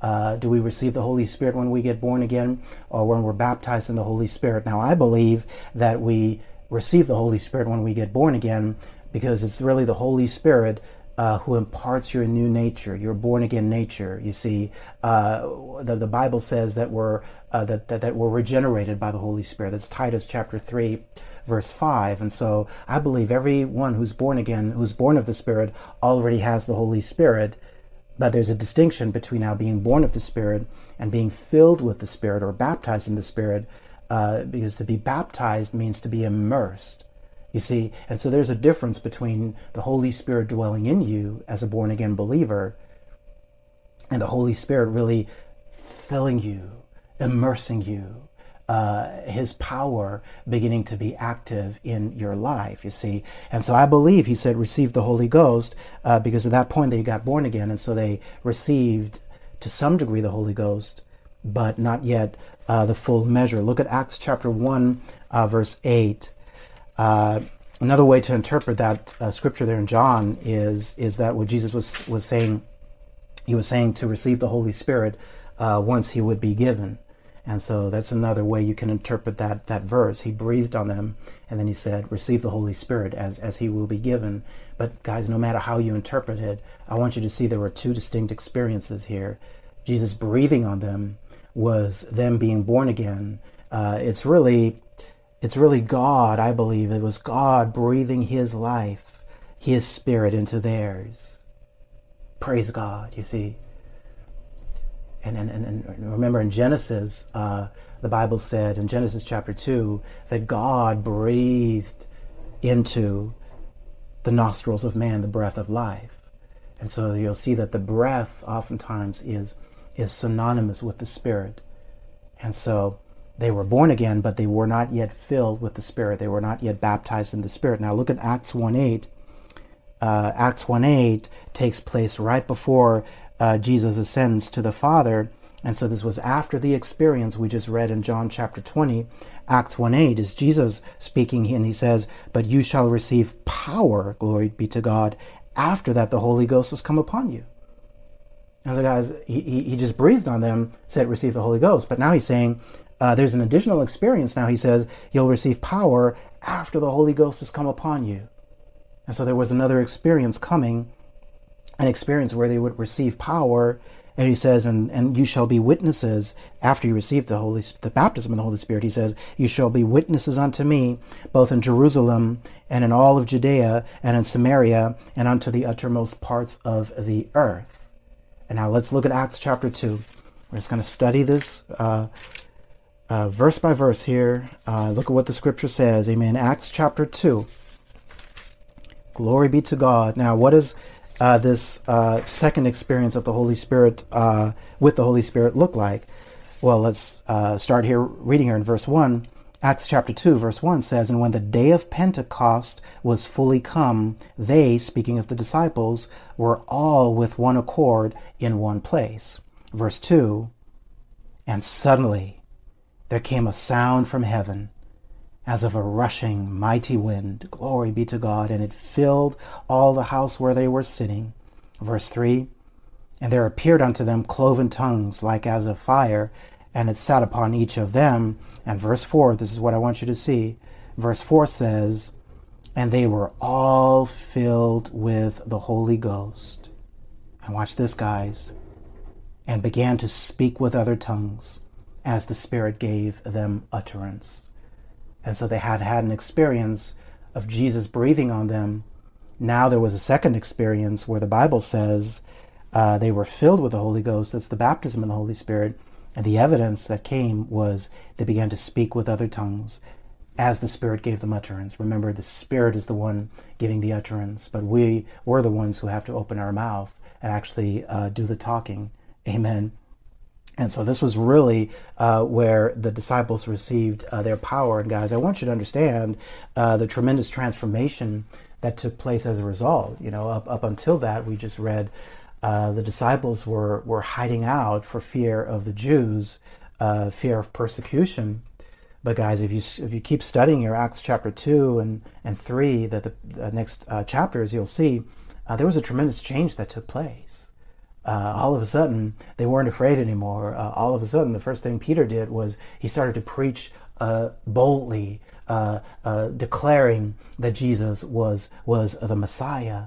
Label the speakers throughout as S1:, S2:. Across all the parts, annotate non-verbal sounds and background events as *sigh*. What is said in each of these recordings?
S1: Uh, do we receive the Holy Spirit when we get born again or when we're baptized in the Holy Spirit? Now, I believe that we receive the Holy Spirit when we get born again because it's really the Holy Spirit uh, who imparts your new nature, your born again nature. You see, uh, the, the Bible says that we're uh, that, that that we're regenerated by the Holy Spirit. That's Titus chapter three, verse five. And so I believe everyone who's born again, who's born of the Spirit, already has the Holy Spirit. But there's a distinction between now being born of the Spirit and being filled with the Spirit or baptized in the Spirit uh, because to be baptized means to be immersed. You see, and so there's a difference between the Holy Spirit dwelling in you as a born again believer and the Holy Spirit really filling you, immersing you, uh, His power beginning to be active in your life, you see. And so I believe He said, receive the Holy Ghost uh, because at that point they got born again, and so they received to some degree the Holy Ghost but not yet uh, the full measure. Look at Acts chapter 1, uh, verse 8. Uh, another way to interpret that uh, scripture there in John is, is that what Jesus was, was saying, he was saying to receive the Holy Spirit once he would be given. And so that's another way you can interpret that, that verse. He breathed on them and then he said, receive the Holy Spirit as, as he will be given. But guys, no matter how you interpret it, I want you to see there were two distinct experiences here. Jesus breathing on them was them being born again. Uh, it's really, it's really God. I believe it was God breathing His life, His Spirit into theirs. Praise God. You see. And and, and, remember in Genesis, uh, the Bible said in Genesis chapter two that God breathed into the nostrils of man the breath of life. And so you'll see that the breath oftentimes is is synonymous with the Spirit. And so they were born again, but they were not yet filled with the Spirit. They were not yet baptized in the Spirit. Now look at Acts 1 8. Uh, Acts 1 8 takes place right before uh, Jesus ascends to the Father. And so this was after the experience we just read in John chapter 20. Acts 1 8 is Jesus speaking, and he says, But you shall receive power, glory be to God, after that the Holy Ghost has come upon you. And so, guys, he, he just breathed on them, said, receive the Holy Ghost. But now he's saying, uh, there's an additional experience now. He says, you'll receive power after the Holy Ghost has come upon you. And so there was another experience coming, an experience where they would receive power. And he says, and, and you shall be witnesses after you receive the Holy the baptism of the Holy Spirit. He says, you shall be witnesses unto me, both in Jerusalem and in all of Judea and in Samaria and unto the uttermost parts of the earth. And now let's look at Acts chapter 2. We're just going to study this uh, uh, verse by verse here. Uh, look at what the scripture says. Amen. Acts chapter 2. Glory be to God. Now, what does uh, this uh, second experience of the Holy Spirit uh, with the Holy Spirit look like? Well, let's start here reading here in verse 1. Acts chapter 2, verse 1 says, And when the day of Pentecost was fully come, they, speaking of the disciples, were all with one accord in one place. Verse 2 And suddenly there came a sound from heaven as of a rushing mighty wind. Glory be to God. And it filled all the house where they were sitting. Verse 3 And there appeared unto them cloven tongues like as of fire, and it sat upon each of them and verse 4, this is what I want you to see. Verse 4 says, And they were all filled with the Holy Ghost. And watch this, guys. And began to speak with other tongues as the Spirit gave them utterance. And so they had had an experience of Jesus breathing on them. Now there was a second experience where the Bible says uh, they were filled with the Holy Ghost. That's the baptism of the Holy Spirit. And the evidence that came was they began to speak with other tongues as the Spirit gave them utterance. Remember, the Spirit is the one giving the utterance, but we, we're the ones who have to open our mouth and actually uh, do the talking. Amen. And so this was really uh, where the disciples received uh, their power. And guys, I want you to understand uh, the tremendous transformation that took place as a result. You know, up, up until that, we just read uh, the disciples were, were hiding out for fear of the Jews, uh, fear of persecution. But guys, if you if you keep studying your Acts chapter two and and three, that the, the, next uh, chapters, you'll see there was a tremendous change that took place uh, all of a sudden they weren't afraid anymore. Uh, all of a sudden, the first thing Peter did was he started to preach uh, boldly, uh, uh, declaring that Jesus was was the Messiah.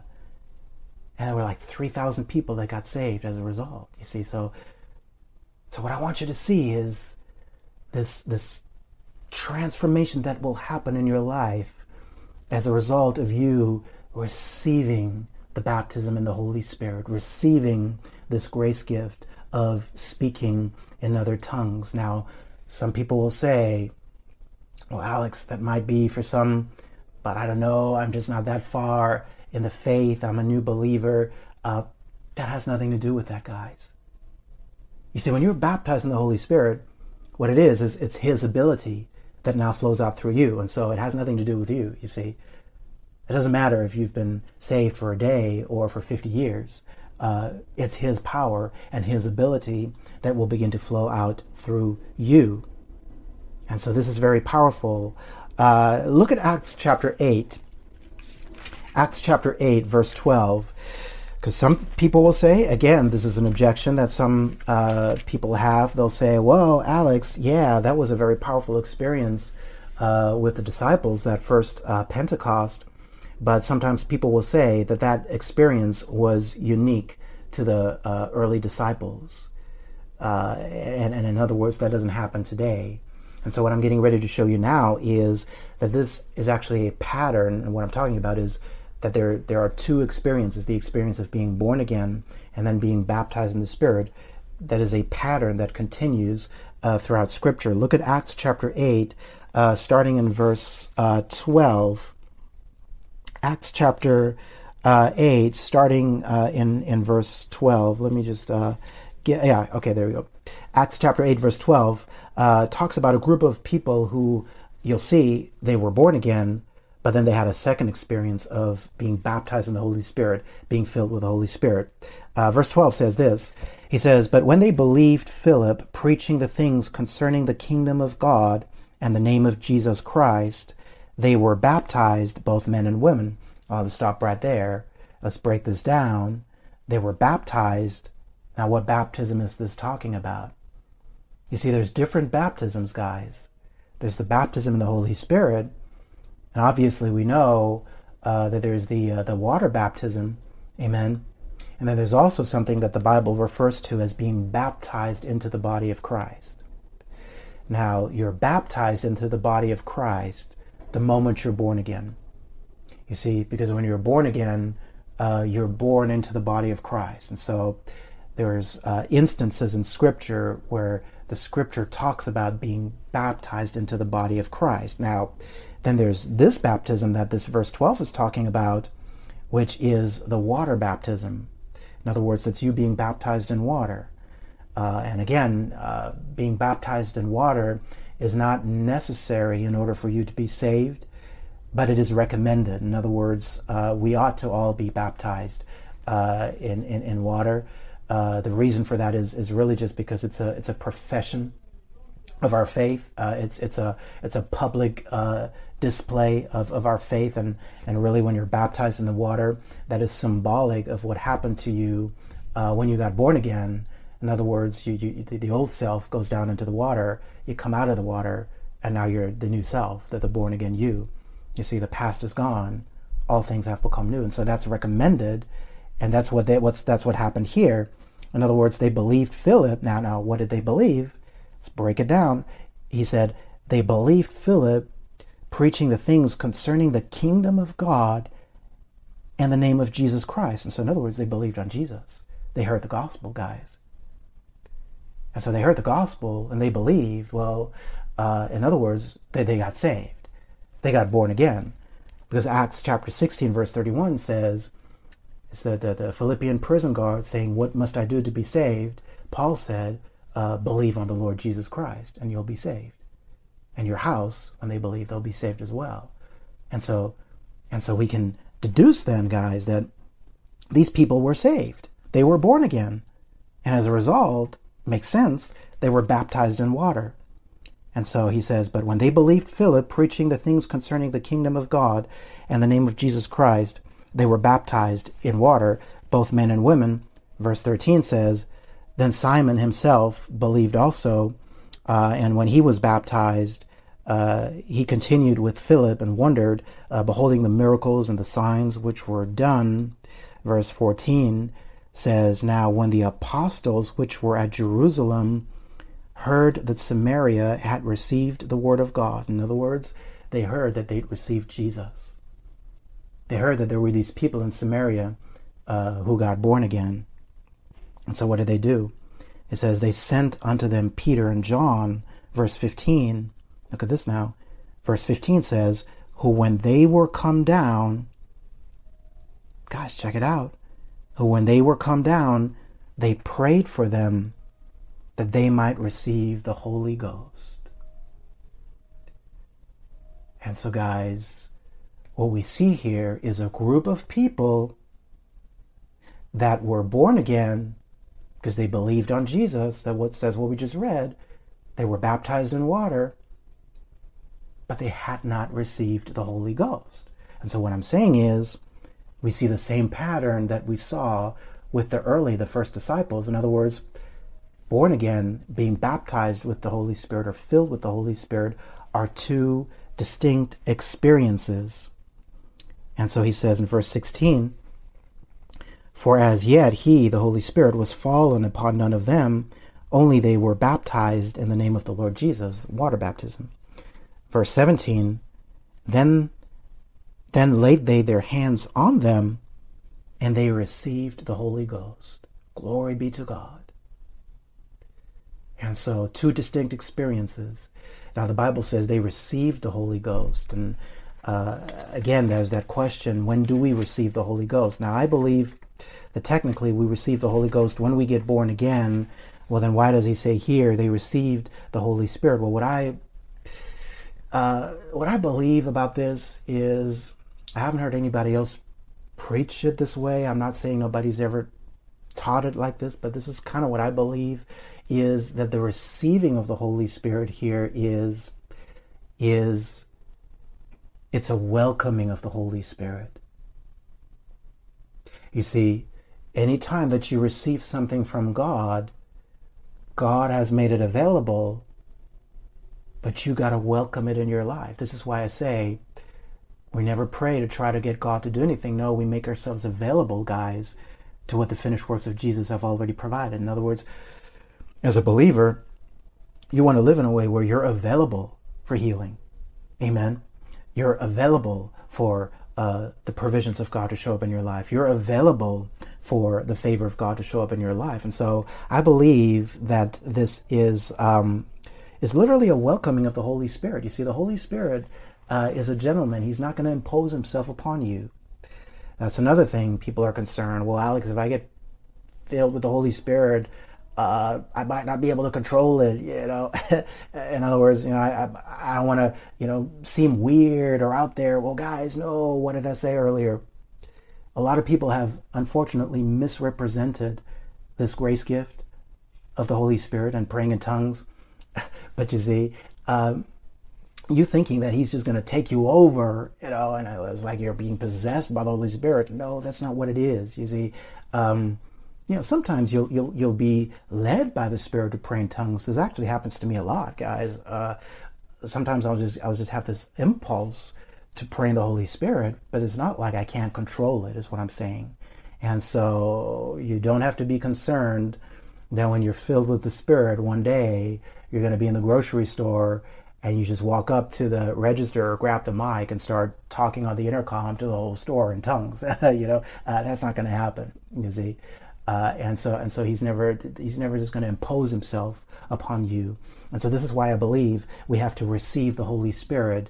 S1: And there were like three thousand people that got saved as a result. You see, so so what I want you to see is this this transformation that will happen in your life as a result of you receiving the baptism in the Holy Spirit, receiving this grace gift of speaking in other tongues. Now, some people will say, well, Alex, that might be for some, but I don't know. I'm just not that far in the faith. I'm a new believer. Uh, that has nothing to do with that, guys. You see, when you're baptized in the Holy Spirit, what it is, is it's His ability that now flows out through you. And so it has nothing to do with you, you see. It doesn't matter if you've been saved for a day or for 50 years. Uh, it's His power and His ability that will begin to flow out through you. And so this is very powerful. Uh, look at Acts chapter 8. Acts chapter 8, verse 12. Because some people will say, again, this is an objection that some uh, people have. They'll say, well, Alex, yeah, that was a very powerful experience uh, with the disciples, that first uh, Pentecost. But sometimes people will say that that experience was unique to the uh, early disciples. Uh, and, and in other words, that doesn't happen today. And so, what I'm getting ready to show you now is that this is actually a pattern. And what I'm talking about is that there, there are two experiences the experience of being born again and then being baptized in the Spirit. That is a pattern that continues uh, throughout Scripture. Look at Acts chapter 8, uh, starting in verse uh, 12. Acts chapter uh, 8, starting uh, in, in verse 12. Let me just uh, get, yeah, okay, there we go. Acts chapter 8, verse 12 uh, talks about a group of people who you'll see they were born again, but then they had a second experience of being baptized in the Holy Spirit, being filled with the Holy Spirit. Uh, verse 12 says this He says, But when they believed Philip preaching the things concerning the kingdom of God and the name of Jesus Christ, they were baptized, both men and women. I'll stop right there. Let's break this down. They were baptized. Now, what baptism is this talking about? You see, there's different baptisms, guys. There's the baptism in the Holy Spirit, and obviously we know uh, that there's the uh, the water baptism, amen. And then there's also something that the Bible refers to as being baptized into the body of Christ. Now, you're baptized into the body of Christ the moment you're born again. You see, because when you're born again, uh, you're born into the body of Christ. And so there's uh, instances in Scripture where the Scripture talks about being baptized into the body of Christ. Now, then there's this baptism that this verse 12 is talking about, which is the water baptism. In other words, that's you being baptized in water. Uh, and again, uh, being baptized in water is not necessary in order for you to be saved, but it is recommended. In other words, uh, we ought to all be baptized uh, in, in, in, water. Uh, the reason for that is, is really just because it's a, it's a profession of our faith. Uh, it's, it's, a, it's a public uh, display of, of our faith. And, and really, when you're baptized in the water, that is symbolic of what happened to you uh, when you got born again in other words, you, you, the old self goes down into the water, you come out of the water, and now you're the new self, the, the born again you. You see, the past is gone, all things have become new. And so that's recommended, and that's what they, what's, that's what happened here. In other words, they believed Philip. Now, now, what did they believe? Let's break it down. He said, they believed Philip preaching the things concerning the kingdom of God and the name of Jesus Christ. And so, in other words, they believed on Jesus. They heard the gospel, guys. And so they heard the gospel and they believed. Well, uh, in other words, they, they got saved. They got born again. Because Acts chapter 16, verse 31 says, it's the, the, the Philippian prison guard saying, What must I do to be saved? Paul said, uh, believe on the Lord Jesus Christ, and you'll be saved. And your house, when they believe, they'll be saved as well. And so, and so we can deduce then, guys, that these people were saved. They were born again. And as a result, makes sense, they were baptized in water. And so he says, But when they believed Philip preaching the things concerning the kingdom of God and the name of Jesus Christ, they were baptized in water, both men and women. Verse 13 says, Then Simon himself believed also, uh, and when he was baptized, uh, he continued with Philip and wondered, uh, beholding the miracles and the signs which were done. Verse 14 says, Now when the apostles which were at Jerusalem heard that Samaria had received the word of God, in other words, they heard that they'd received Jesus. They heard that there were these people in Samaria uh, who got born again. And so what did they do? It says, They sent unto them Peter and John, verse 15 Look at this now. Verse 15 says, Who when they were come down, guys, check it out. Who when they were come down, they prayed for them that they might receive the Holy Ghost. And so, guys, what we see here is a group of people that were born again because they believed on Jesus. That what says what we just read. They were baptized in water but they had not received the Holy Ghost. And so, what I'm saying is, we see the same pattern that we saw with the early, the first disciples. In other words, born again, being baptized with the Holy Spirit or filled with the Holy Spirit are two distinct experiences. And so he says in verse 16, For as yet he, the Holy Spirit, was fallen upon none of them, only they were baptized in the name of the Lord Jesus, water baptism verse 17 then then laid they their hands on them and they received the holy ghost. Glory be to god. And so two distinct experiences. Now the bible says they received the holy ghost and uh, again there's that question when do we receive the holy ghost? Now i believe that technically we receive the holy ghost when we get born again. Well then why does he say here they received the holy spirit? Well what i uh, what I believe about this is I haven't heard anybody else preach it this way. I'm not saying nobody's ever taught it like this, but this is kind of what I believe is that the receiving of the Holy Spirit here is is it's a welcoming of the Holy Spirit. You see, anytime that you receive something from God, God has made it available but you got to welcome it in your life. This is why I say we never pray to try to get God to do anything. No, we make ourselves available, guys, to what the finished works of Jesus have already provided. In other words, as a believer, you want to live in a way where you're available for healing. Amen. You're available for uh, the provisions of God to show up in your life. You're available for the favor of God to show up in your life. And so I believe that this is um, is literally a welcoming of the Holy Spirit. You see, the Holy Spirit uh, is a gentleman. He's not going to impose himself upon you. That's another thing people are concerned. Well, Alex, if I get filled with the Holy Spirit, uh, I might not be able to control it. You know, *laughs* in other words, you know, I I, I want to you know seem weird or out there. Well, guys, no. What did I say earlier? A lot of people have unfortunately misrepresented this grace gift of the Holy Spirit and praying in tongues. *laughs* But you see, um, you thinking that he's just going to take you over, you know, and it was like you're being possessed by the Holy Spirit. No, that's not what it is. You see, um, you know, sometimes you'll you'll you'll be led by the Spirit to pray in tongues. This actually happens to me a lot, guys. Uh, sometimes I'll just I'll just have this impulse to pray in the Holy Spirit, but it's not like I can't control it. Is what I'm saying. And so you don't have to be concerned that when you're filled with the Spirit one day you're going to be in the grocery store and you just walk up to the register or grab the mic and start talking on the intercom to the whole store in tongues *laughs* you know uh, that's not going to happen you see uh, and so and so he's never he's never just going to impose himself upon you and so this is why i believe we have to receive the holy spirit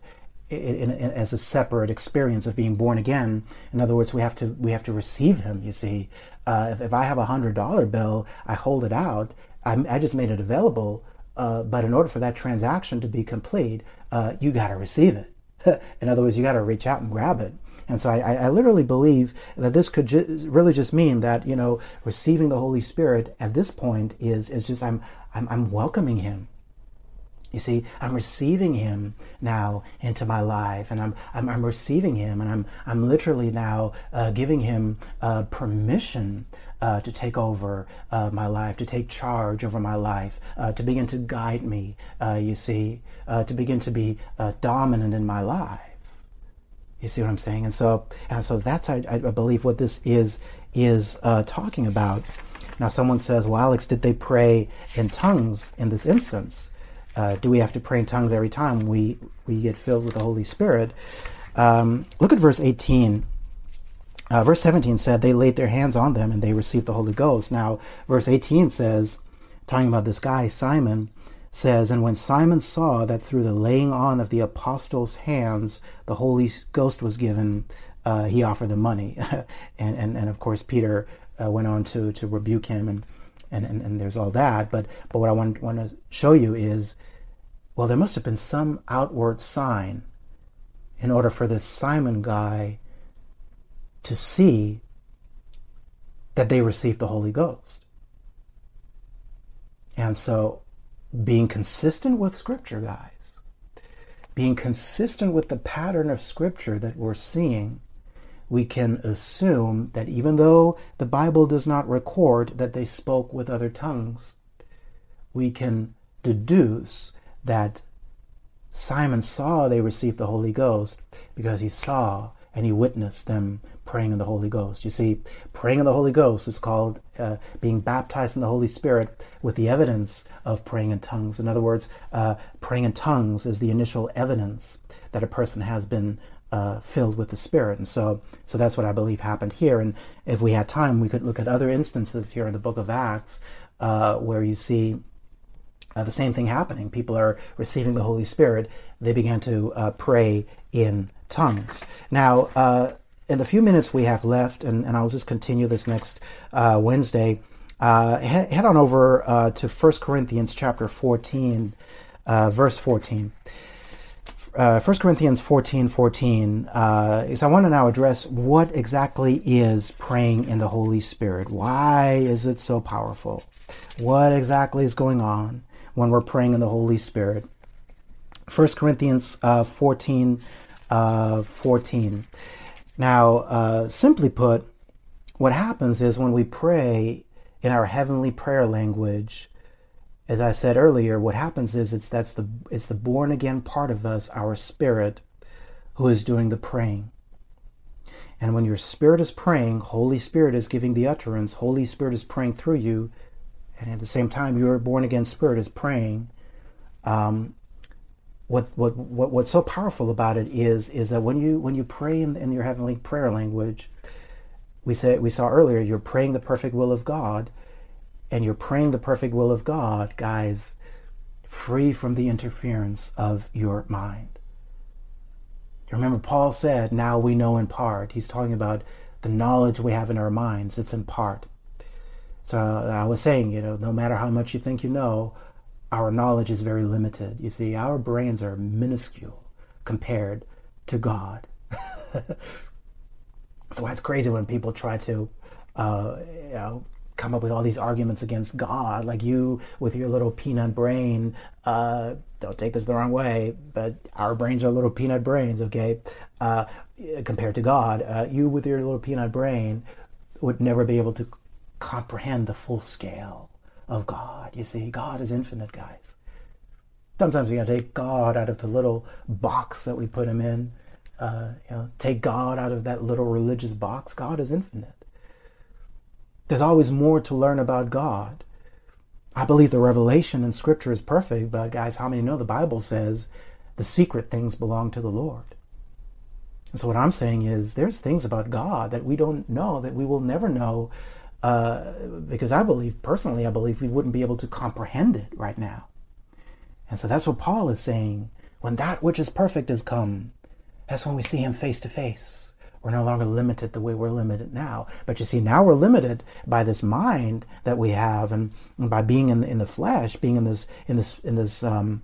S1: in, in, as a separate experience of being born again. In other words, we have to we have to receive Him. You see, uh, if, if I have a hundred dollar bill, I hold it out. I, I just made it available. Uh, but in order for that transaction to be complete, uh, you got to receive it. *laughs* in other words, you got to reach out and grab it. And so I, I literally believe that this could ju- really just mean that you know receiving the Holy Spirit at this point is is just I'm I'm, I'm welcoming Him. You see, I'm receiving him now into my life, and I'm I'm, I'm receiving him, and I'm I'm literally now uh, giving him uh, permission uh, to take over uh, my life, to take charge over my life, uh, to begin to guide me. Uh, you see, to begin to be dominant in my life. You see what I'm saying? And so, and so that's I, I believe what this is is talking about. Now, someone says, "Well, Alex, did they pray in tongues in this instance?" Uh, do we have to pray in tongues every time we, we get filled with the Holy Spirit? Um, look at verse 18. Uh, verse 17 said, They laid their hands on them and they received the Holy Ghost. Now, verse 18 says, talking about this guy, Simon, says, And when Simon saw that through the laying on of the apostles' hands the Holy Ghost was given, uh, he offered them money. *laughs* and, and, and of course, Peter uh, went on to, to rebuke him and and, and, and there's all that. But but what I want want to show you is, well, there must have been some outward sign in order for this Simon guy to see that they received the Holy Ghost. And so being consistent with Scripture, guys, being consistent with the pattern of Scripture that we're seeing we can assume that even though the Bible does not record that they spoke with other tongues, we can deduce that Simon saw they received the Holy Ghost because he saw and he witnessed them praying in the Holy Ghost. You see, praying in the Holy Ghost is called uh, being baptized in the Holy Spirit with the evidence of praying in tongues. In other words, uh, praying in tongues is the initial evidence that a person has been uh, filled with the Spirit. And so, so that's what I believe happened here. And if we had time, we could look at other instances here in the book of Acts uh, where you see uh, the same thing happening. People are receiving the Holy Spirit. They began to uh, pray in tongues. Now, uh, in the few minutes we have left, and, and I'll just continue this next uh, Wednesday, head, head, on over to 1 Corinthians chapter 14, verse 14 uh, 1 Corinthians 14 14 uh, is I want to now address what exactly is praying in the Holy Spirit. Why is it so powerful? What exactly is going on when we're praying in the Holy Spirit? 1 Corinthians uh, 14 uh, 14. Now, uh, simply put, what happens is when we pray in our heavenly prayer language, as I said earlier, what happens is it's that's the it's the born again part of us, our spirit, who is doing the praying. And when your spirit is praying, Holy Spirit is giving the utterance, Holy Spirit is praying through you, and at the same time your born again spirit is praying. Um, what, what what what's so powerful about it is is that when you when you pray in, in your heavenly prayer language, we said we saw earlier, you're praying the perfect will of God and you're praying the perfect will of God, guys, free from the interference of your mind. Remember, Paul said, Now we know in part. He's talking about the knowledge we have in our minds, it's in part. So I was saying, you know, no matter how much you think you know, our knowledge is very limited. You see, our brains are minuscule compared to God. *laughs* That's why it's crazy when people try to, uh, you know, come up with all these arguments against God, like you with your little peanut brain. Uh, don't take this the wrong way, but our brains are little peanut brains, okay? Uh, compared to God, uh, you with your little peanut brain would never be able to comprehend the full scale of God. You see, God is infinite, guys. Sometimes we gotta take God out of the little box that we put him in. Uh, you know, take God out of that little religious box. God is infinite. There's always more to learn about God. I believe the revelation in Scripture is perfect, but guys, how many know the Bible says the secret things belong to the Lord? And so, what I'm saying is, there's things about God that we don't know, that we will never know, uh, because I believe, personally, I believe we wouldn't be able to comprehend it right now. And so, that's what Paul is saying. When that which is perfect has come, That's when we see Him face to face. We're no longer limited the way we're limited now. But you see, now we're limited by this mind that we have, and, and by being in in the flesh, being in this in this in this um,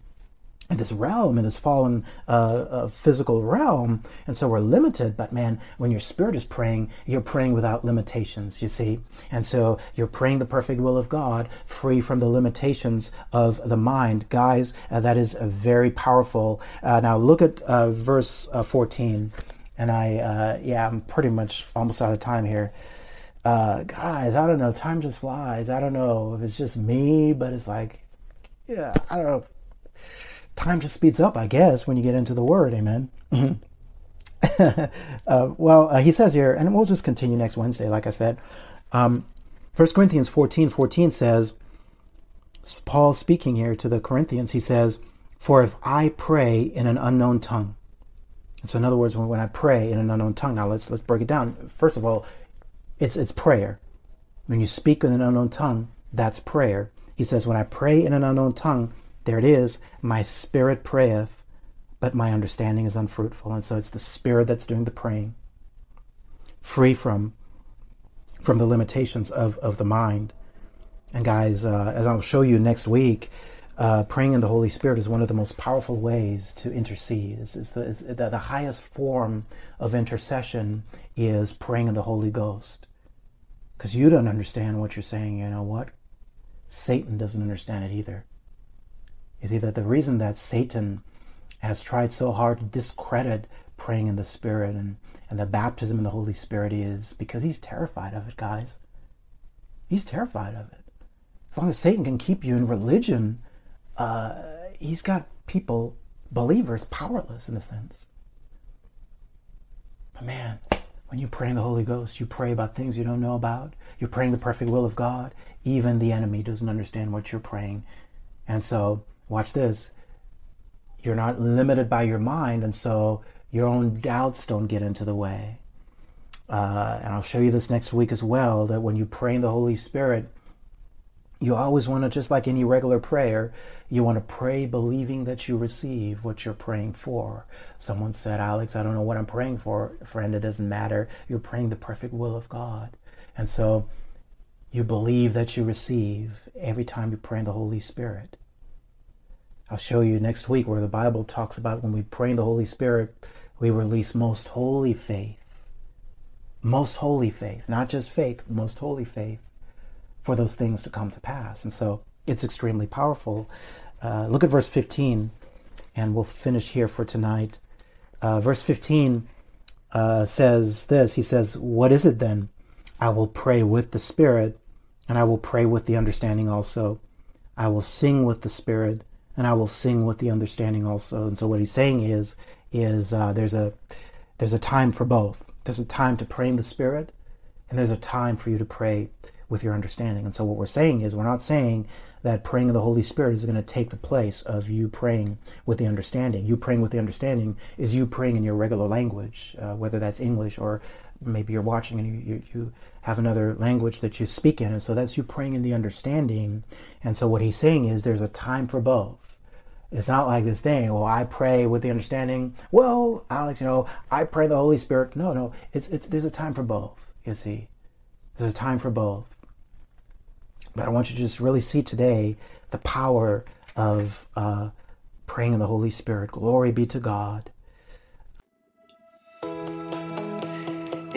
S1: in this realm, in this fallen uh, uh, physical realm. And so we're limited. But man, when your spirit is praying, you're praying without limitations, you see. And so you're praying the perfect will of God, free from the limitations of the mind. Guys, uh, that is very powerful. Uh, now look at uh, verse uh, 14. And I, yeah, I'm pretty much almost out of time here. guys, I don't know. Time just flies. I don't know if it's just me, but it's like, yeah, I don't know time just speeds up, I guess, when you get into the Word. Amen. *laughs* uh, well, uh, he says here, and we'll just continue next Wednesday, like I said. Um, 1 Corinthians 14 14 says, Paul speaking here to the Corinthians, he says, For if I pray in an unknown tongue, so in other words, when, when I pray in an unknown tongue, now let's let's break it down. First of all, it's it's prayer. When you speak in an unknown tongue, that's prayer. He says, When I pray in an unknown tongue, there it is. My spirit prayeth, but my understanding is unfruitful. And so it's the spirit that's doing the praying, free from from the limitations of, of the mind. And guys, uh, as I'll show you next week, uh, praying in the Holy Spirit is one of the most powerful ways to intercede. It's, it's the, it's the, the highest form of intercession is praying in the Holy Ghost. Because you don't understand what you're saying. You know what? Satan doesn't understand it either. You see that the reason that Satan has tried so hard to discredit praying in the Spirit and, and the baptism in the Holy Spirit is because he's terrified of it, guys. He's terrified of it. As long as Satan can keep you in religion, uh, he's got people, believers, powerless in a sense. But man, when you pray in the Holy Ghost, you pray about things you don't know about. You're praying the perfect will of God. Even the enemy doesn't understand what you're praying. And so watch this, you're not limited by your mind, and so your own doubts don't get into the way. Uh, and I'll show you this next week as well that when you pray in the Holy Spirit, you always want to, just like any regular prayer, you want to pray believing that you receive what you're praying for. Someone said, Alex, I don't know what I'm praying for. Friend, it doesn't matter. You're praying the perfect will of God. And so you believe that you receive every time you pray in the Holy Spirit. I'll show you next week where the Bible talks about when we pray in the Holy Spirit, we release most holy faith. Most holy faith, not just faith, most holy faith for those things to come to pass. And so it's extremely powerful. Uh, look at verse 15, and we'll finish here for tonight. Uh, verse 15 uh, says this He says, What is it then? I will pray with the Spirit, and I will pray with the understanding also. I will sing with the Spirit and I will sing with the understanding also. And so what he's saying is, is uh, there's a there's a time for both. There's a time to pray in the Spirit, and there's a time for you to pray with your understanding. And so what we're saying is, we're not saying that praying in the Holy Spirit is going to take the place of you praying with the understanding. You praying with the understanding is you praying in your regular language, uh, whether that's English or maybe you're watching and you, you, you, have another language that you speak in. And so that's you praying in the understanding. And so what he's saying is there's a time for both. It's not like this thing, well, I pray with the understanding, well, Alex, you know, I pray the Holy Spirit. No, no, it's, it's, there's a time for both, you see. There's a time for both. But I want you to just really see today the power of uh, praying in the Holy Spirit. Glory be to God.